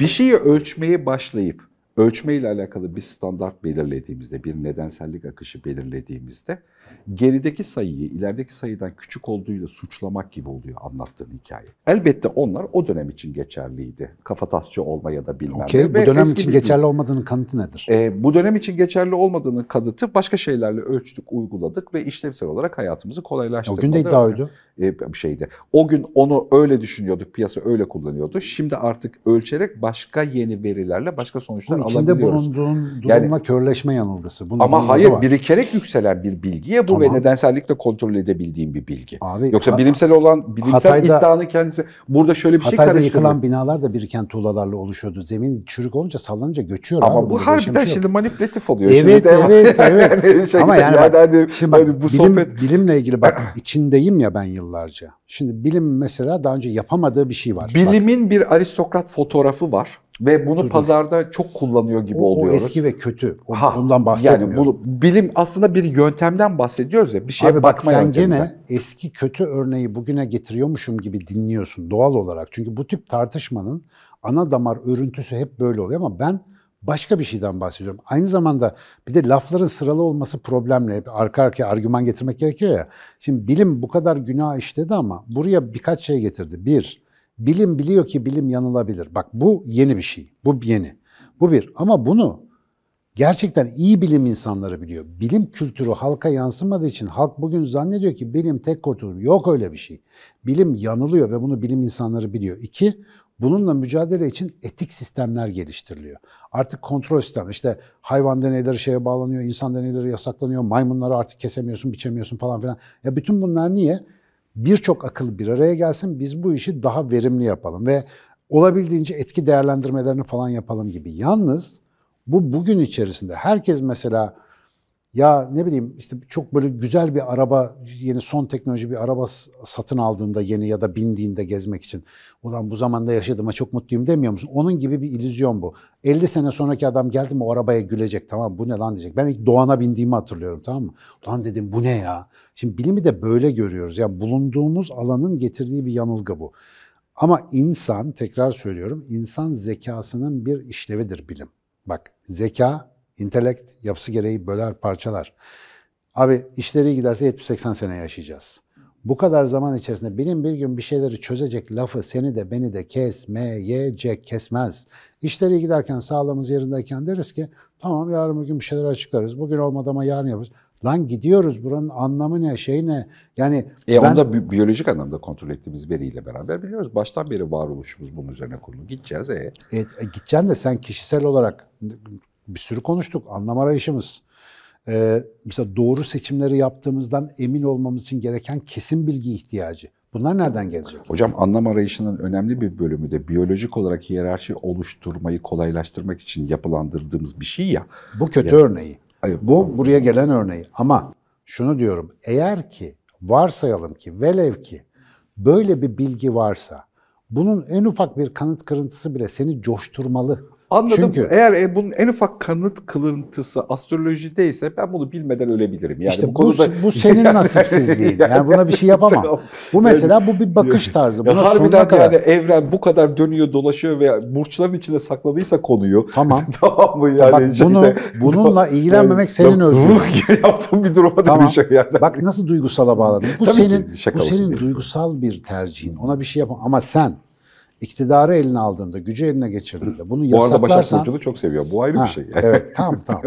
Bir şeyi ölçmeye başlayıp ölçme ile alakalı bir standart belirlediğimizde, bir nedensellik akışı belirlediğimizde gerideki sayıyı ilerideki sayıdan küçük olduğuyla suçlamak gibi oluyor anlattığın hikaye. Elbette onlar o dönem için geçerliydi. Kafatasçı olma ya da bilmem Okey, ne. bu dönem için bir- geçerli olmadığının kanıtı nedir? e, bu dönem için geçerli olmadığının kanıtı başka şeylerle ölçtük, uyguladık ve işlevsel olarak hayatımızı o kolaylaştırmadı. gün de iddia oydu. E, bir şeydi. O gün onu öyle düşünüyorduk, piyasa öyle kullanıyordu. Şimdi artık ölçerek başka yeni verilerle başka sonuçlar içinde bulunduğun durumla körleşme yanılgısı. Bunun Ama hayır var. birikerek yükselen bir bilgiye bu Tamam. ve nedensellikle kontrol edebildiğim bir bilgi. Abi, Yoksa Ha- bilimsel olan bilimsel Hatay'da- iddianın kendisi burada şöyle bir şey Hatay'da karıştırıyor. yıkılan binalar da biriken tuğlalarla oluşuyordu. Zemin çürük olunca sallanınca göçüyor Ama abi. bu harbiden şey şimdi manipülatif oluyor. Evet, şimdi evet, evet. Yani şey- Ama yani bak, hani- Şimdi bak hani bu bilim, sohbet bilimle ilgili bak içindeyim ya ben yıllarca. Şimdi bilim mesela daha önce yapamadığı bir şey var. Bak, Bilimin bir aristokrat fotoğrafı var ve bunu Dur, pazarda çok kullanıyor gibi o, o oluyoruz. eski ve kötü. O- Ha, ondan bahsetmiyorum. Yani bunu, bilim aslında bir yöntemden bahsediyoruz ya bir şeye Abi bak bakma sen yönteminden. gene eski kötü örneği bugüne getiriyormuşum gibi dinliyorsun doğal olarak. Çünkü bu tip tartışmanın ana damar örüntüsü hep böyle oluyor ama ben başka bir şeyden bahsediyorum. Aynı zamanda bir de lafların sıralı olması problemle hep arka arkaya argüman getirmek gerekiyor ya. Şimdi bilim bu kadar günah işledi ama buraya birkaç şey getirdi. Bir, bilim biliyor ki bilim yanılabilir. Bak bu yeni bir şey. Bu yeni. Bu bir. Ama bunu gerçekten iyi bilim insanları biliyor. Bilim kültürü halka yansımadığı için halk bugün zannediyor ki bilim tek kurtulur. Yok öyle bir şey. Bilim yanılıyor ve bunu bilim insanları biliyor. İki, bununla mücadele için etik sistemler geliştiriliyor. Artık kontrol sistemi işte hayvan deneyleri şeye bağlanıyor, insan deneyleri yasaklanıyor, maymunları artık kesemiyorsun, biçemiyorsun falan filan. Ya bütün bunlar niye? Birçok akıl bir araya gelsin, biz bu işi daha verimli yapalım ve olabildiğince etki değerlendirmelerini falan yapalım gibi. Yalnız bu bugün içerisinde herkes mesela ya ne bileyim işte çok böyle güzel bir araba, yeni son teknoloji bir araba satın aldığında yeni ya da bindiğinde gezmek için ulan bu zamanda yaşadığıma çok mutluyum demiyor musun? Onun gibi bir illüzyon bu. 50 sene sonraki adam geldi mi o arabaya gülecek tamam bu ne lan diyecek. Ben ilk Doğan'a bindiğimi hatırlıyorum tamam mı? Ulan dedim bu ne ya? Şimdi bilimi de böyle görüyoruz. Yani bulunduğumuz alanın getirdiği bir yanılgı bu. Ama insan, tekrar söylüyorum, insan zekasının bir işlevidir bilim. Bak zeka, intelekt yapısı gereği böler parçalar. Abi işleri giderse 70-80 sene yaşayacağız. Bu kadar zaman içerisinde bilim bir gün bir şeyleri çözecek lafı seni de beni de kesmeyecek, kesmez. İşleri giderken sağlığımız yerindeyken deriz ki tamam yarın bugün bir şeyler açıklarız. Bugün olmadı ama yarın yaparız. Lan gidiyoruz buranın anlamı ne, şey ne? Yani E ben- onu da bi- biyolojik anlamda kontrol ettiğimiz veriyle beraber biliyoruz. Baştan beri varoluşumuz bunun üzerine kurulu. Gideceğiz e. E, e, gideceksin de sen kişisel olarak bir sürü konuştuk. Anlam arayışımız. Ee, mesela doğru seçimleri yaptığımızdan emin olmamız için gereken kesin bilgi ihtiyacı. Bunlar nereden gelecek? Hocam anlam arayışının önemli bir bölümü de biyolojik olarak hiyerarşi oluşturmayı kolaylaştırmak için yapılandırdığımız bir şey ya. Bu kötü Ya- örneği. Hayır, Bu buraya gelen örneği. Ama şunu diyorum. Eğer ki varsayalım ki velev ki böyle bir bilgi varsa bunun en ufak bir kanıt kırıntısı bile seni coşturmalı. Anladım. Çünkü Eğer e, bunun en ufak kanıt kılıntısı astrolojideyse ben bunu bilmeden ölebilirim. Yani İşte bu, konuda- bu senin nasipsizliğin. Yani buna bir şey yapamam. Tamam. Bu mesela bu bir bakış tarzı. Ya Buna sonuna harbiden kadar. yani evren bu kadar dönüyor dolaşıyor ve burçların içinde sakladıysa konuyu. Tamam. tamam mı yani? Bak bunu bununla ilgilenmemek senin Ya, özgürlüğün. yaptığım bir duruma Tamam. dönüşecek yani. Bak nasıl duygusala bağladın. Bu Tabii ki, senin şaka bu senin duygusal bir tercihin. Ona bir şey yapamam. Ama sen iktidarı eline aldığında, gücü eline geçirdiğinde bunu Bu arada Başak yasaklarsan Burcu'nu çok seviyor. Bu ayrı Ha, bir şey. Evet, tamam tamam.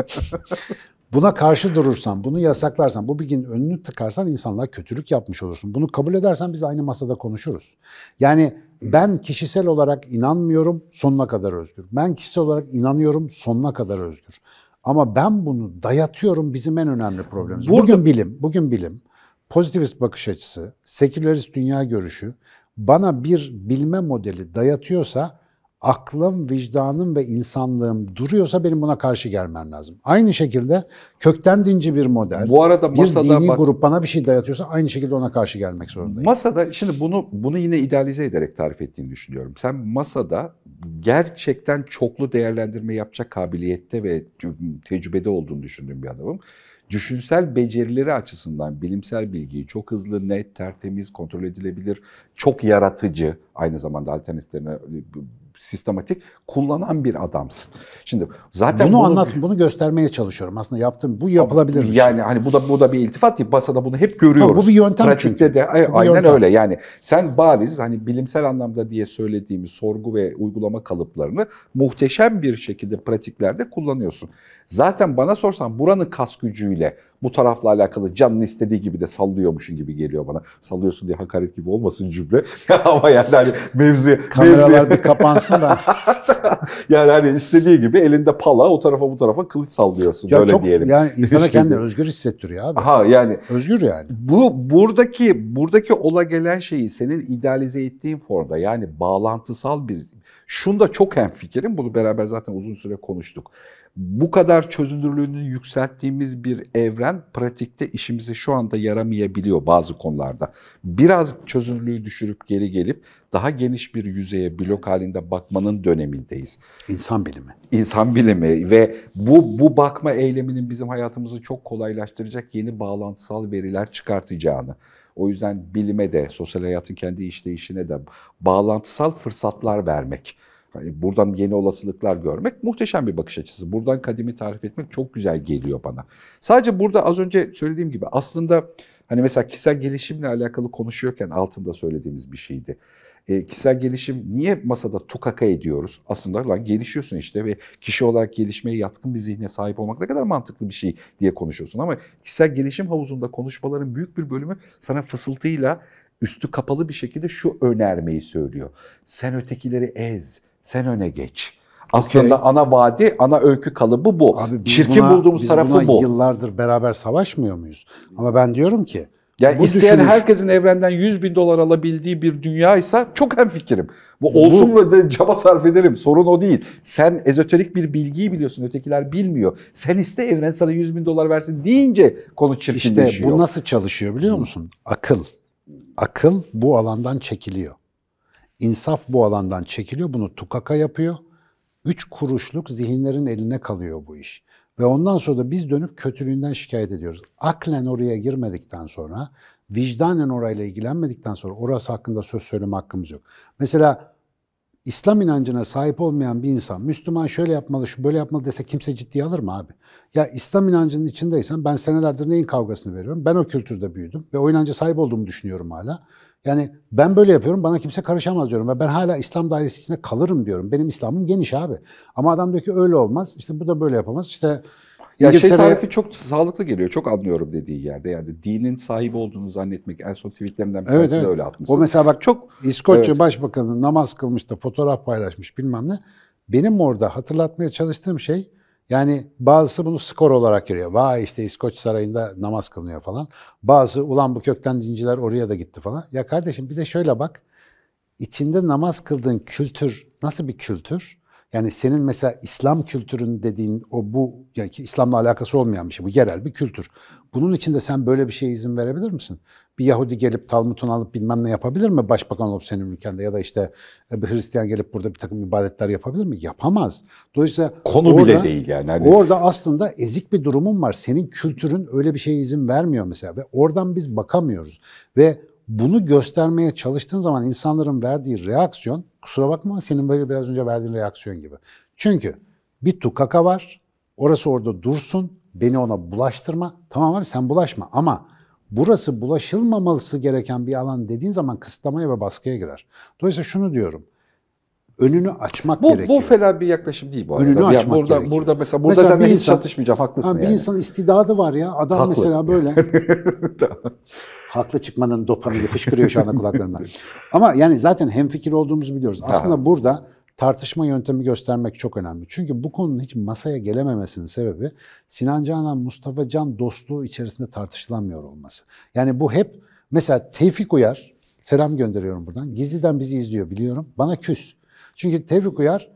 Buna karşı durursan, bunu yasaklarsan, bu bilginin önünü tıkarsan insanlığa kötülük yapmış olursun. Bunu kabul edersen biz aynı masada konuşuruz. Yani ben kişisel olarak inanmıyorum, sonuna kadar özgür. Ben kişisel olarak inanıyorum, sonuna kadar özgür. Ama ben bunu dayatıyorum bizim en önemli problemimiz. Burada- Bugün bilim, bugün bilim, pozitivist bakış açısı, sekülerist dünya görüşü bana bir bilme modeli dayatıyorsa aklım, vicdanım ve insanlığım duruyorsa benim buna karşı gelmem lazım. Aynı şekilde kökten dinci bir model, Bu arada bir masada dini bak- grup bana bir şey dayatıyorsa aynı şekilde ona karşı gelmek zorundayım. Masada şimdi bunu bunu yine idealize ederek tarif ettiğini düşünüyorum. Sen masada gerçekten çoklu değerlendirme yapacak kabiliyette ve tecrübede olduğunu düşündüğüm bir adamım. Düşünsel becerileri açısından bilimsel bilgiyi çok hızlı, net, tertemiz, kontrol edilebilir, çok yaratıcı, aynı zamanda alternatiflerine sistematik kullanan bir adamsın. Şimdi zaten bunu bunu- anlat, bunu göstermeye çalışıyorum. Aslında yaptığım bu yapılabilir şey. yani hani bu da bu da bir iltifat değil. Basada bunu hep görüyoruz. Tabii bu bir yöntem Pratikte çünkü. de ay- aynen yöntem. öyle. Yani sen bariz hani bilimsel anlamda diye söylediğimiz sorgu ve uygulama kalıplarını muhteşem bir şekilde pratiklerde kullanıyorsun. Zaten bana sorsan buranın kas gücüyle bu tarafla alakalı canın istediği gibi de sallıyormuşun gibi geliyor bana. Sallıyorsun diye hakaret gibi olmasın cümle. Ama yani hani mevzuya, Kameralar mevzuya- bir kapansın ben. yani hani istediği gibi elinde pala o tarafa bu tarafa kılıç sallıyorsun. ya Böyle çok diyelim. yani insana Şey kendini özgür hissettiriyor abi. Aha yani Özgür yani. bu buradaki buradaki ola gelen şeyi senin idealize ettiğin formda yani bağlantısal bir şunda çok hemfikirim. Bunu beraber zaten uzun süre konuştuk. Bu kadar çözünürlüğünü yükselttiğimiz bir evren pratikte işimize şu anda yaramayabiliyor bazı konularda. Biraz çözünürlüğü düşürüp geri gelip daha geniş bir yüzeye blok halinde bakmanın dönemindeyiz İnsan bilimi. insan bilimi ve bu bu bakma eyleminin bizim hayatımızı çok kolaylaştıracak yeni bağlantısal veriler çıkartacağını. O yüzden bilime de, sosyal hayatın kendi işleyişine de bağlantısal fırsatlar vermek. Hani buradan yeni olasılıklar görmek muhteşem bir bakış açısı. Buradan kadimi tarif etmek çok güzel geliyor bana. Sadece burada az önce söylediğim gibi aslında hani mesela kişisel gelişimle alakalı konuşuyorken altında söylediğimiz bir şeydi. E, kişisel gelişim niye masada tukaka ediyoruz? Aslında lan gelişiyorsun işte ve kişi olarak gelişmeye yatkın bir zihne sahip olmak ne kadar mantıklı bir şey diye konuşuyorsun. Ama kişisel gelişim havuzunda konuşmaların büyük bir bölümü sana fısıltıyla üstü kapalı bir şekilde şu önermeyi söylüyor. Sen ötekileri ez, sen öne geç. Aslında Okey. ana vaadi, ana öykü kalıbı bu. Abi Çirkin buna- bulduğumuz biz tarafı buna bu. yıllardır beraber savaşmıyor muyuz? Ama ben diyorum ki Yani bu isteyen düşünüş- herkesin evrenden 100 bin dolar alabildiği bir dünyaysa çok hemfikirim. Bu olsun mu da çaba sarf ederim. Sorun o değil. Sen ezoterik bir bilgiyi biliyorsun. Ötekiler bilmiyor. Sen iste evren sana 100 bin dolar versin deyince konu İşte çirkinleşiyor. bu nasıl çalışıyor biliyor musun? Akıl. Akıl bu alandan çekiliyor. İnsaf bu alandan çekiliyor. Bunu tukaka yapıyor. Üç kuruşluk zihinlerin eline kalıyor bu iş. Ve ondan sonra da biz dönüp kötülüğünden şikayet ediyoruz. Aklen oraya girmedikten sonra, vicdanen orayla ilgilenmedikten sonra orası hakkında söz söyleme hakkımız yok. Mesela İslam inancına sahip olmayan bir insan Müslüman şöyle yapmalı, şu böyle yapmalı dese kimse ciddiye alır mı abi? Ya İslam inancının içindeysen ben senelerdir neyin kavgasını veriyorum? Ben o kültürde büyüdüm ve o inanca sahip olduğumu düşünüyorum hala. Yani ben böyle yapıyorum, bana kimse karışamaz diyorum ve ben hala İslam dairesi içinde kalırım diyorum. Benim İslam'ım geniş abi. Ama adam diyor ki öyle olmaz, işte bu da böyle yapamaz. İşte Ya şey İngiltere- tarifi çok sağlıklı geliyor. Çok anlıyorum dediği yerde. Yani dinin sahibi olduğunu zannetmek en son tweetlerinden bir Evet evet. öyle atmışsın. O mesela bak çok İskoçya Evet. Başbakanı namaz kılmış da fotoğraf paylaşmış bilmem ne. Benim orada hatırlatmaya çalıştığım şey yani bazısı bunu skor olarak görüyor. Vay işte İskoç Sarayı'nda namaz kılınıyor falan. Bazı ulan bu kökten dinciler oraya da gitti falan. Ya kardeşim bir de şöyle bak. İçinde namaz kıldığın kültür nasıl bir kültür? Yani senin mesela İslam kültürün dediğin o bu yani ki İslam'la alakası olmayan bir şey bu yerel bir kültür. Bunun içinde sen böyle bir şeye izin verebilir misin? Bir Yahudi gelip Talmud'unu alıp bilmem ne yapabilir mi başbakan olup senin ülkende ya da işte bir Hristiyan gelip burada bir takım ibadetler yapabilir mi? Yapamaz. Dolayısıyla konu bile değil yani. Hani Orada aslında ezik bir durumun var. Senin kültürün öyle bir şeye izin vermiyor mesela ve oradan biz bakamıyoruz. Ve bunu göstermeye çalıştığın zaman insanların verdiği reaksiyon, kusura bakma senin böyle biraz önce verdiğin reaksiyon gibi. Çünkü bir tukaka var, orası orada dursun, beni ona bulaştırma. Tamam abi sen bulaşma ama burası bulaşılmaması gereken bir alan dediğin zaman kısıtlamaya ve baskıya girer. Dolayısıyla şunu diyorum, önünü açmak bu, gerekiyor. bu fena bir yaklaşım değil bu arada. Önünü Ya açmak burada, gerekiyor. burada mesela burada Mesela seninle bir hiç insan- çatışmayacağım haklısın Ha, bir yani. insanın istidadı var ya. Adam Haklı. mesela böyle. Haklı çıkmanın dopamini fışkırıyor şu anda kulaklarımdan. Ama yani zaten hemfikir olduğumuzu biliyoruz. Aslında burada tartışma yöntemi göstermek çok önemli. Çünkü bu konunun hiç masaya gelememesinin sebebi Sinan Canan Mustafa Can dostluğu içerisinde tartışılamıyor olması. Yani bu hep mesela Tevfik Uyar selam gönderiyorum buradan. Gizliden bizi izliyor biliyorum. Bana küs. Çünkü Tevfik Uyar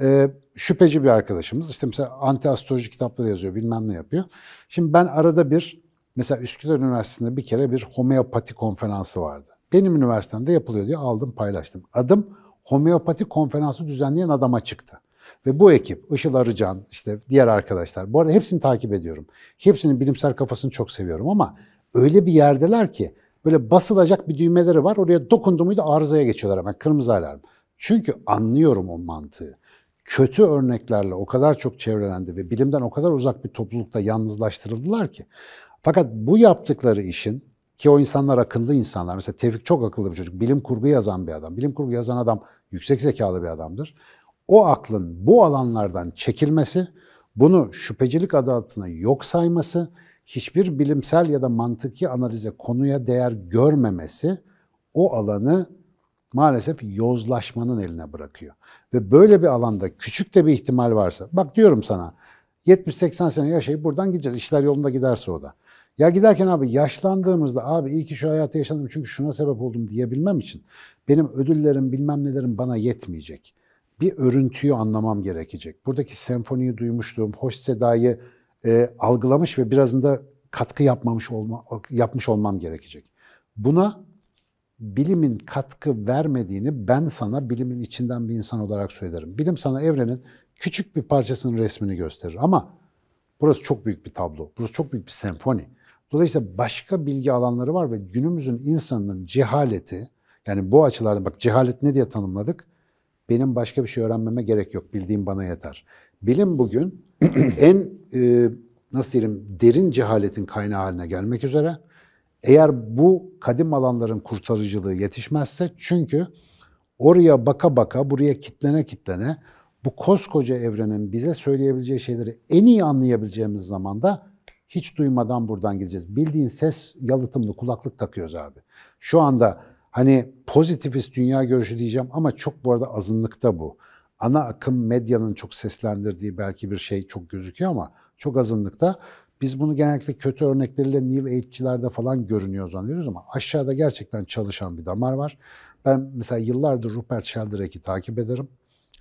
e, şüpheci bir arkadaşımız. İşte mesela anti astroloji kitapları yazıyor, bilmem ne yapıyor. Şimdi ben arada bir, mesela Üsküdar Üniversitesi'nde bir kere bir homeopati konferansı vardı. Benim üniversitemde yapılıyor diye aldım paylaştım. Adım homeopati konferansı düzenleyen adama çıktı. Ve bu ekip, Işıl Arıcan, işte diğer arkadaşlar, bu arada hepsini takip ediyorum. Hepsinin bilimsel kafasını çok seviyorum ama öyle bir yerdeler ki böyle basılacak bir düğmeleri var. Oraya dokundu muydu arızaya geçiyorlar hemen, kırmızı alarm. Çünkü anlıyorum o mantığı. Kötü örneklerle o kadar çok çevrelendi ve bilimden o kadar uzak bir toplulukta yalnızlaştırıldılar ki. Fakat bu yaptıkları işin ki o insanlar akıllı insanlar. Mesela Tevfik çok akıllı bir çocuk. Bilim kurgu yazan bir adam. Bilim kurgu yazan adam yüksek zekalı bir adamdır. O aklın bu alanlardan çekilmesi, bunu şüphecilik adı altına yok sayması, hiçbir bilimsel ya da mantıki analize konuya değer görmemesi o alanı maalesef yozlaşmanın eline bırakıyor. Ve böyle bir alanda küçük de bir ihtimal varsa, bak diyorum sana 70-80 sene yaşayıp buradan gideceğiz. İşler yolunda giderse o da. Ya giderken abi yaşlandığımızda abi iyi ki şu hayatı yaşadım çünkü şuna sebep oldum diyebilmem için benim ödüllerim bilmem nelerim bana yetmeyecek. Bir örüntüyü anlamam gerekecek. Buradaki senfoniyi duymuşluğum, hoş sedayı e, algılamış ve birazında katkı yapmamış olma, yapmış olmam gerekecek. Buna bilimin katkı vermediğini ben sana bilimin içinden bir insan olarak söylerim. Bilim sana evrenin küçük bir parçasının resmini gösterir ama burası çok büyük bir tablo. Burası çok büyük bir senfoni. Dolayısıyla başka bilgi alanları var ve günümüzün insanının cehaleti, yani bu açılardan bak cehalet ne diye tanımladık? Benim başka bir şey öğrenmeme gerek yok, bildiğim bana yeter. Bilim bugün en e, nasıl diyelim derin cehaletin kaynağı haline gelmek üzere. Eğer bu kadim alanların kurtarıcılığı yetişmezse çünkü oraya baka baka buraya kitlene kitlene bu koskoca evrenin bize söyleyebileceği şeyleri en iyi anlayabileceğimiz zamanda hiç duymadan buradan gideceğiz. Bildiğin ses yalıtımlı kulaklık takıyoruz abi. Şu anda hani pozitivist dünya görüşü diyeceğim ama çok bu arada azınlıkta bu. Ana akım medyanın çok seslendirdiği belki bir şey çok gözüküyor ama çok azınlıkta. Biz bunu genellikle kötü örnekleriyle New Age'çilerde falan görünüyor zannediyoruz ama aşağıda gerçekten çalışan bir damar var. Ben mesela yıllardır Rupert Sheldrake'i takip ederim.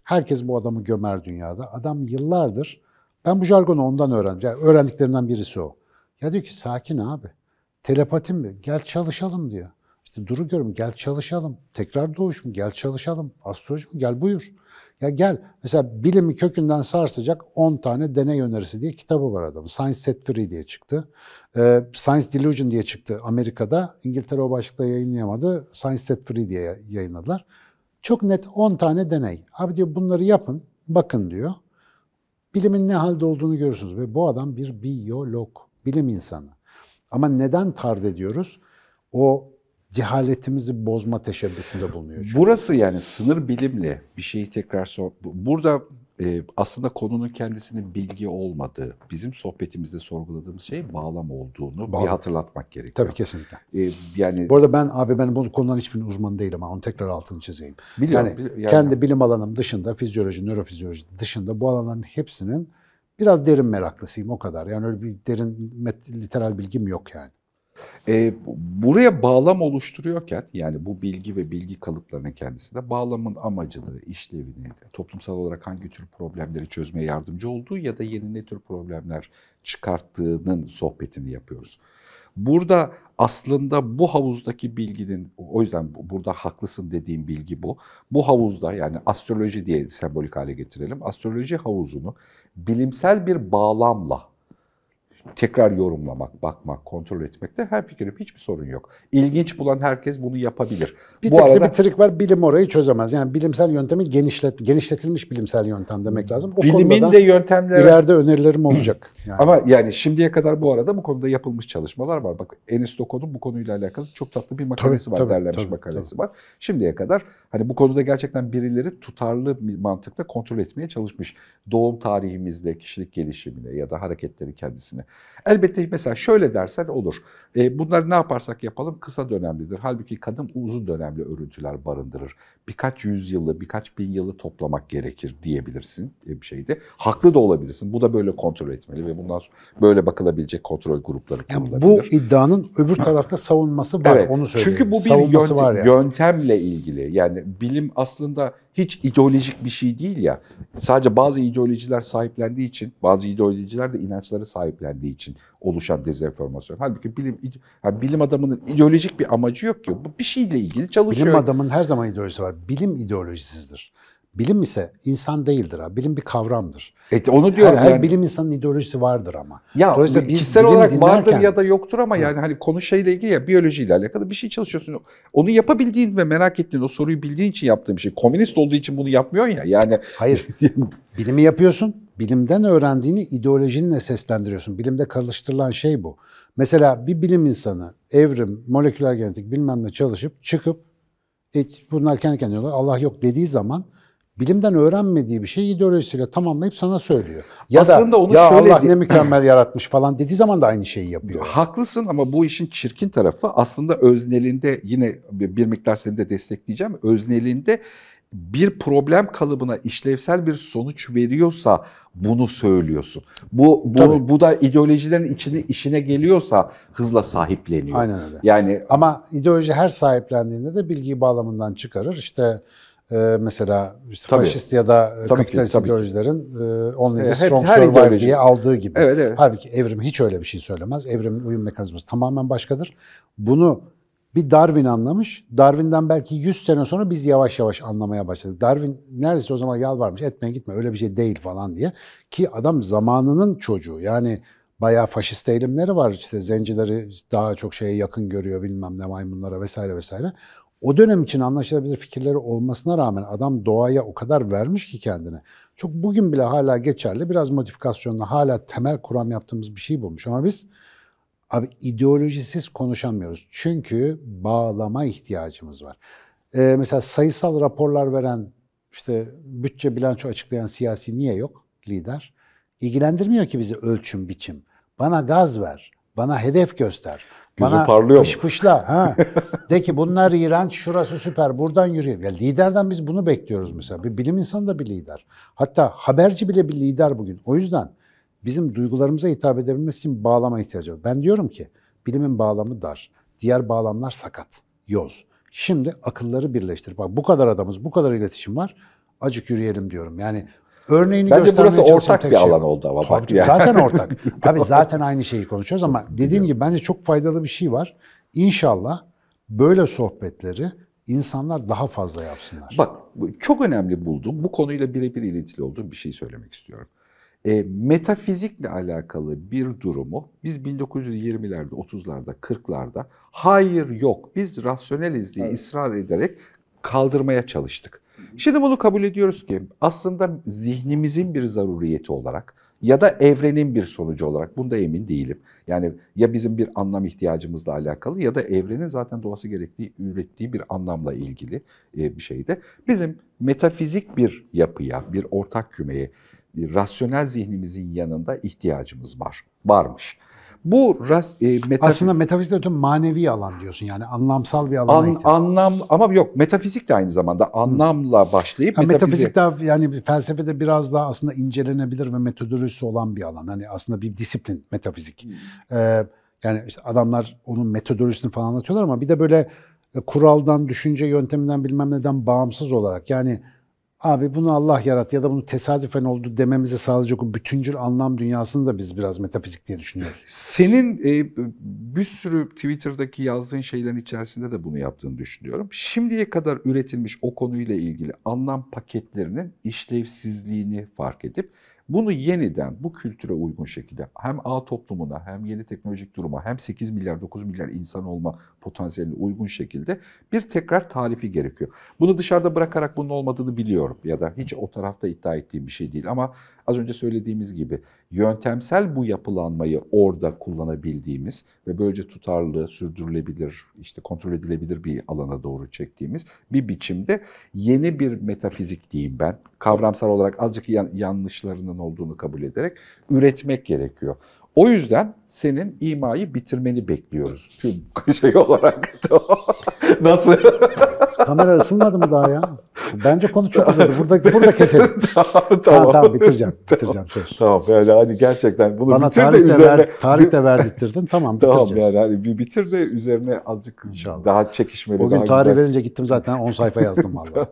Herkes bu adamı gömer dünyada. Adam yıllardır, ben bu jargonu ondan öğrendim. Yani öğrendiklerinden birisi o. Ya diyor ki sakin abi. Telepatim mi? Gel çalışalım diyor. İşte duru görüm gel çalışalım. Tekrar doğuş mu? Gel çalışalım. Astroloji mi? Gel buyur. Ya gel mesela bilimi kökünden sarsacak 10 tane deney önerisi diye kitabı var adamın. Science Set Free diye çıktı. Ee, Science Delusion diye çıktı Amerika'da. İngiltere o başlıkta yayınlayamadı. Science Set Free diye yayınladılar. Çok net 10 tane deney. Abi diyor bunları yapın, bakın diyor. Bilimin ne halde olduğunu görürsünüz. Ve bu adam bir biyolog, bilim insanı. Ama neden tard ediyoruz? O cehaletimizi bozma teşebbüsünde bulunuyor. Çünkü. Burası yani sınır bilimle bir şeyi tekrar sor. Burada e, aslında konunun kendisinin bilgi olmadığı, bizim sohbetimizde sorguladığımız şey bağlam olduğunu Bağlam. bir hatırlatmak gerekiyor. Tabii kesinlikle. E, yani Bu arada ben abi ben bu konuların hiçbirinin uzmanı değilim ama onu tekrar altını çizeyim. Biliyorum, yani, yani- kendi bilim alanım dışında fizyoloji, nörofizyoloji dışında bu alanların hepsinin biraz derin meraklısıyım o kadar. Yani öyle bir derin met, literal bilgim yok yani. E, buraya bağlam oluşturuyorken yani bu bilgi ve bilgi kalıplarının kendisinde bağlamın amacını, işlevini, toplumsal olarak hangi tür problemleri çözmeye yardımcı olduğu ya da yeni ne tür problemler çıkarttığının sohbetini yapıyoruz. Burada aslında bu havuzdaki bilginin, o yüzden bu- burada haklısın dediğim bilgi bu. Bu havuzda yani astroloji diye sembolik hale getirelim. Astroloji havuzunu bilimsel bir bağlamla tekrar yorumlamak, bakmak, kontrol etmekte her fikirim hiçbir sorun yok. İlginç bulan herkes bunu yapabilir. Bir Bu arada bir trik var bilim orayı çözemez. Yani bilimsel yöntemi genişlet, genişletilmiş bilimsel yöntem demek lazım. O bilimin de yöntemleri ileride önerilerim olacak. Yani. ama yani şimdiye kadar bu arada bu konuda yapılmış çalışmalar var. Bak Enis Doko'nun bu konuyla alakalı çok tatlı bir makalesi Tabii, var, tabii, derlenmiş tabii, makalesi var. Şimdiye kadar hani bu konuda gerçekten birileri tutarlı bir mantıkla kontrol etmeye çalışmış. Doğum tarihimizde kişilik gelişimine ya da hareketleri kendisine. Elbette mesela şöyle dersen olur. E, bunları ne yaparsak yapalım kısa dönemlidir. Halbuki kadın uzun dönemli örüntüler barındırır. Birkaç yüzyılı, birkaç bin yılı toplamak gerekir diyebilirsin e, bir şeyde. Haklı da olabilirsin. Bu da böyle kontrol etmeli ve bundan sonra böyle bakılabilecek kontrol grupları Yani bu iddianın öbür tarafta savunması var. Evet. Onu söyleyeyim. Çünkü bu bir yöntem- yani. yöntemle ilgili. Yani bilim aslında hiç ideolojik bir şey değil ya. Sadece bazı ideolojiler sahiplendiği için, bazı ideolojiler de inançları sahiplendiği için oluşan dezenformasyon. Halbuki bilim yani bilim adamının ideolojik bir amacı yok ki. Bu bir şeyle ilgili çalışıyor. Bilim adamın her zaman ideolojisi var. Bilim ideolojisizdir. Bilim ise insan değildir ha. Bilim bir kavramdır. Evet, onu Her, diyorum her yani. bilim insanın ideolojisi vardır ama. Ya Dolayısıyla biz kişisel olarak vardır dinlerken- ya da yoktur ama yani hani konu şeyle ilgili ya biyolojiyle alakalı bir şey çalışıyorsun. Onu yapabildiğin ve merak ettiğin o soruyu bildiğin için yaptığın bir şey. Komünist olduğu için bunu yapmıyorsun ya. Yani Hayır. Bilimi yapıyorsun. Bilimden öğrendiğini ideolojinle seslendiriyorsun. Bilimde karıştırılan şey bu. Mesela bir bilim insanı evrim, moleküler genetik bilmem ne çalışıp çıkıp e, bunlar kendi kendine Allah yok dediği zaman bilimden öğrenmediği bir şeyi ideolojisiyle tamamlayıp sana söylüyor. Ya Aslında da onu ya şöyle Allah ne mükemmel yaratmış falan dediği zaman da aynı şeyi yapıyor. Haklısın ama bu işin çirkin tarafı aslında öznelinde yine bir bir miktar seni de destekleyeceğim. Öznelinde bir problem kalıbına işlevsel bir sonuç veriyorsa bunu söylüyorsun. Bu bu, Tabii. bu da ideolojilerin içine işine geliyorsa hızla sahipleniyor. Aynen öyle. Yani Ama ideoloji her sahiplendiğinde de bilgiyi bağlamından çıkarır. İşte e, mesela işte Tabii. faşist ya da e, Tabii kapitalist ki. ideolojilerin e, only the strong her survive ideoloji. diye aldığı gibi. Evet, evet. Halbuki evrim hiç öyle bir şey söylemez. Evrimin uyum mekanizması tamamen başkadır. Bunu bir Darwin anlamış. Darwin'den belki 100 sene sonra biz yavaş yavaş anlamaya başladık. Darwin neredeyse o zaman yalvarmış etme gitme öyle bir şey değil falan diye. Ki adam zamanının çocuğu yani bayağı faşist eğilimleri var. İşte zencileri daha çok şeye yakın görüyor bilmem ne maymunlara vesaire vesaire. O dönem için anlaşılabilir fikirleri olmasına rağmen adam doğaya o kadar vermiş ki kendine. Çok bugün bile hala geçerli. Biraz modifikasyonla hala temel kuram yaptığımız bir şey bulmuş. Ama biz Abi ideolojisiz konuşamıyoruz. Çünkü bağlama ihtiyacımız var. Ee, mesela sayısal raporlar veren, işte bütçe bilanço açıklayan siyasi niye yok lider? İlgilendirmiyor ki bizi ölçüm biçim. Bana gaz ver, bana hedef göster. Gözü bana parlıyor pış pışla. Ha. De ki bunlar iğrenç, şurası süper, buradan yürüyelim. Ya liderden biz bunu bekliyoruz mesela. Bir bilim insanı da bir lider. Hatta haberci bile bir lider bugün. O yüzden bizim duygularımıza hitap edebilmesi için bağlama ihtiyacı var. Ben diyorum ki bilimin bağlamı dar. Diğer bağlamlar sakat, yoz. Şimdi akılları birleştir. Bak bu kadar adamız, bu kadar iletişim var. Acık yürüyelim diyorum. Yani örneğini Bence burası ortak bir şey alan oldu ama Tabii, bak ya. Zaten ortak. Tabii zaten aynı şeyi konuşuyoruz ama dediğim gibi bence çok faydalı bir şey var. İnşallah böyle sohbetleri insanlar daha fazla yapsınlar. Bak çok önemli buldum. Bu konuyla birebir ilintili olduğum bir şey söylemek istiyorum. E, metafizikle alakalı bir durumu biz 1920'lerde, 30'larda, 40'larda hayır yok biz rasyoneliz diye ısrar ederek kaldırmaya çalıştık. Şimdi bunu kabul ediyoruz ki aslında zihnimizin bir zaruriyeti olarak ya da evrenin bir sonucu olarak bunda emin değilim. Yani ya bizim bir anlam ihtiyacımızla alakalı ya da evrenin zaten doğası gerektiği, ürettiği bir anlamla ilgili e, bir şeyde. Bizim metafizik bir yapıya, bir ortak kümeye, bir rasyonel zihnimizin yanında ihtiyacımız var. Varmış. Bu ras, e, metafizik... Aslında metafizikte öte manevi alan diyorsun yani anlamsal bir alana An- ihtiyaç. anlam ama yok metafizik de aynı zamanda anlamla başlayıp Ha, metafizik- metafizik daha yani felsefede biraz daha aslında incelenebilir ve metodolojisi olan bir alan. Hani aslında bir disiplin metafizik. Ee, yani işte adamlar onun metodolojisini falan anlatıyorlar ama bir de böyle e, kuraldan, düşünce yönteminden bilmem neden bağımsız olarak yani abi bunu Allah yarattı ya da bunu tesadüfen oldu dememizi sağlayacak o bütüncül anlam dünyasını da biz biraz metafizik diye düşünüyoruz. Senin e, bir sürü Twitter'daki yazdığın şeylerin içerisinde de bunu yaptığını düşünüyorum. Şimdiye kadar üretilmiş o konuyla ilgili anlam paketlerinin işlevsizliğini fark edip bunu yeniden bu kültüre uygun şekilde hem ağ toplumuna hem yeni teknolojik duruma hem 8 milyar 9 milyar insan olma potansiyeline uygun şekilde bir tekrar tarifi gerekiyor. Bunu dışarıda bırakarak bunun olmadığını biliyorum ya da hiç o tarafta iddia ettiğim bir şey değil ama az önce söylediğimiz gibi yöntemsel bu yapılanmayı orada kullanabildiğimiz ve böylece tutarlı, sürdürülebilir, işte kontrol edilebilir bir alana doğru çektiğimiz bir biçimde yeni bir metafizik diyeyim ben. Kavramsal olarak azıcık yan- yanlışlarının olduğunu kabul ederek üretmek gerekiyor. O yüzden senin imayı bitirmeni bekliyoruz tüm şey olarak. Nasıl? Kamera ısınmadı mı daha ya? Bence konu çok uzadı. Burada, burada keselim. tamam, Tamam tamam bitireceğim. Bitireceğim söz. Tamam yani hani gerçekten bunu Bana bitir de tarih de, üzerine... ver, tarih de verdirttirdin. Tamam Tamam bitireceğiz. yani hani bir bitir de üzerine azıcık İnşallah. daha çekişmeli, Bugün daha tarih güzel. verince gittim zaten 10 sayfa yazdım vallahi.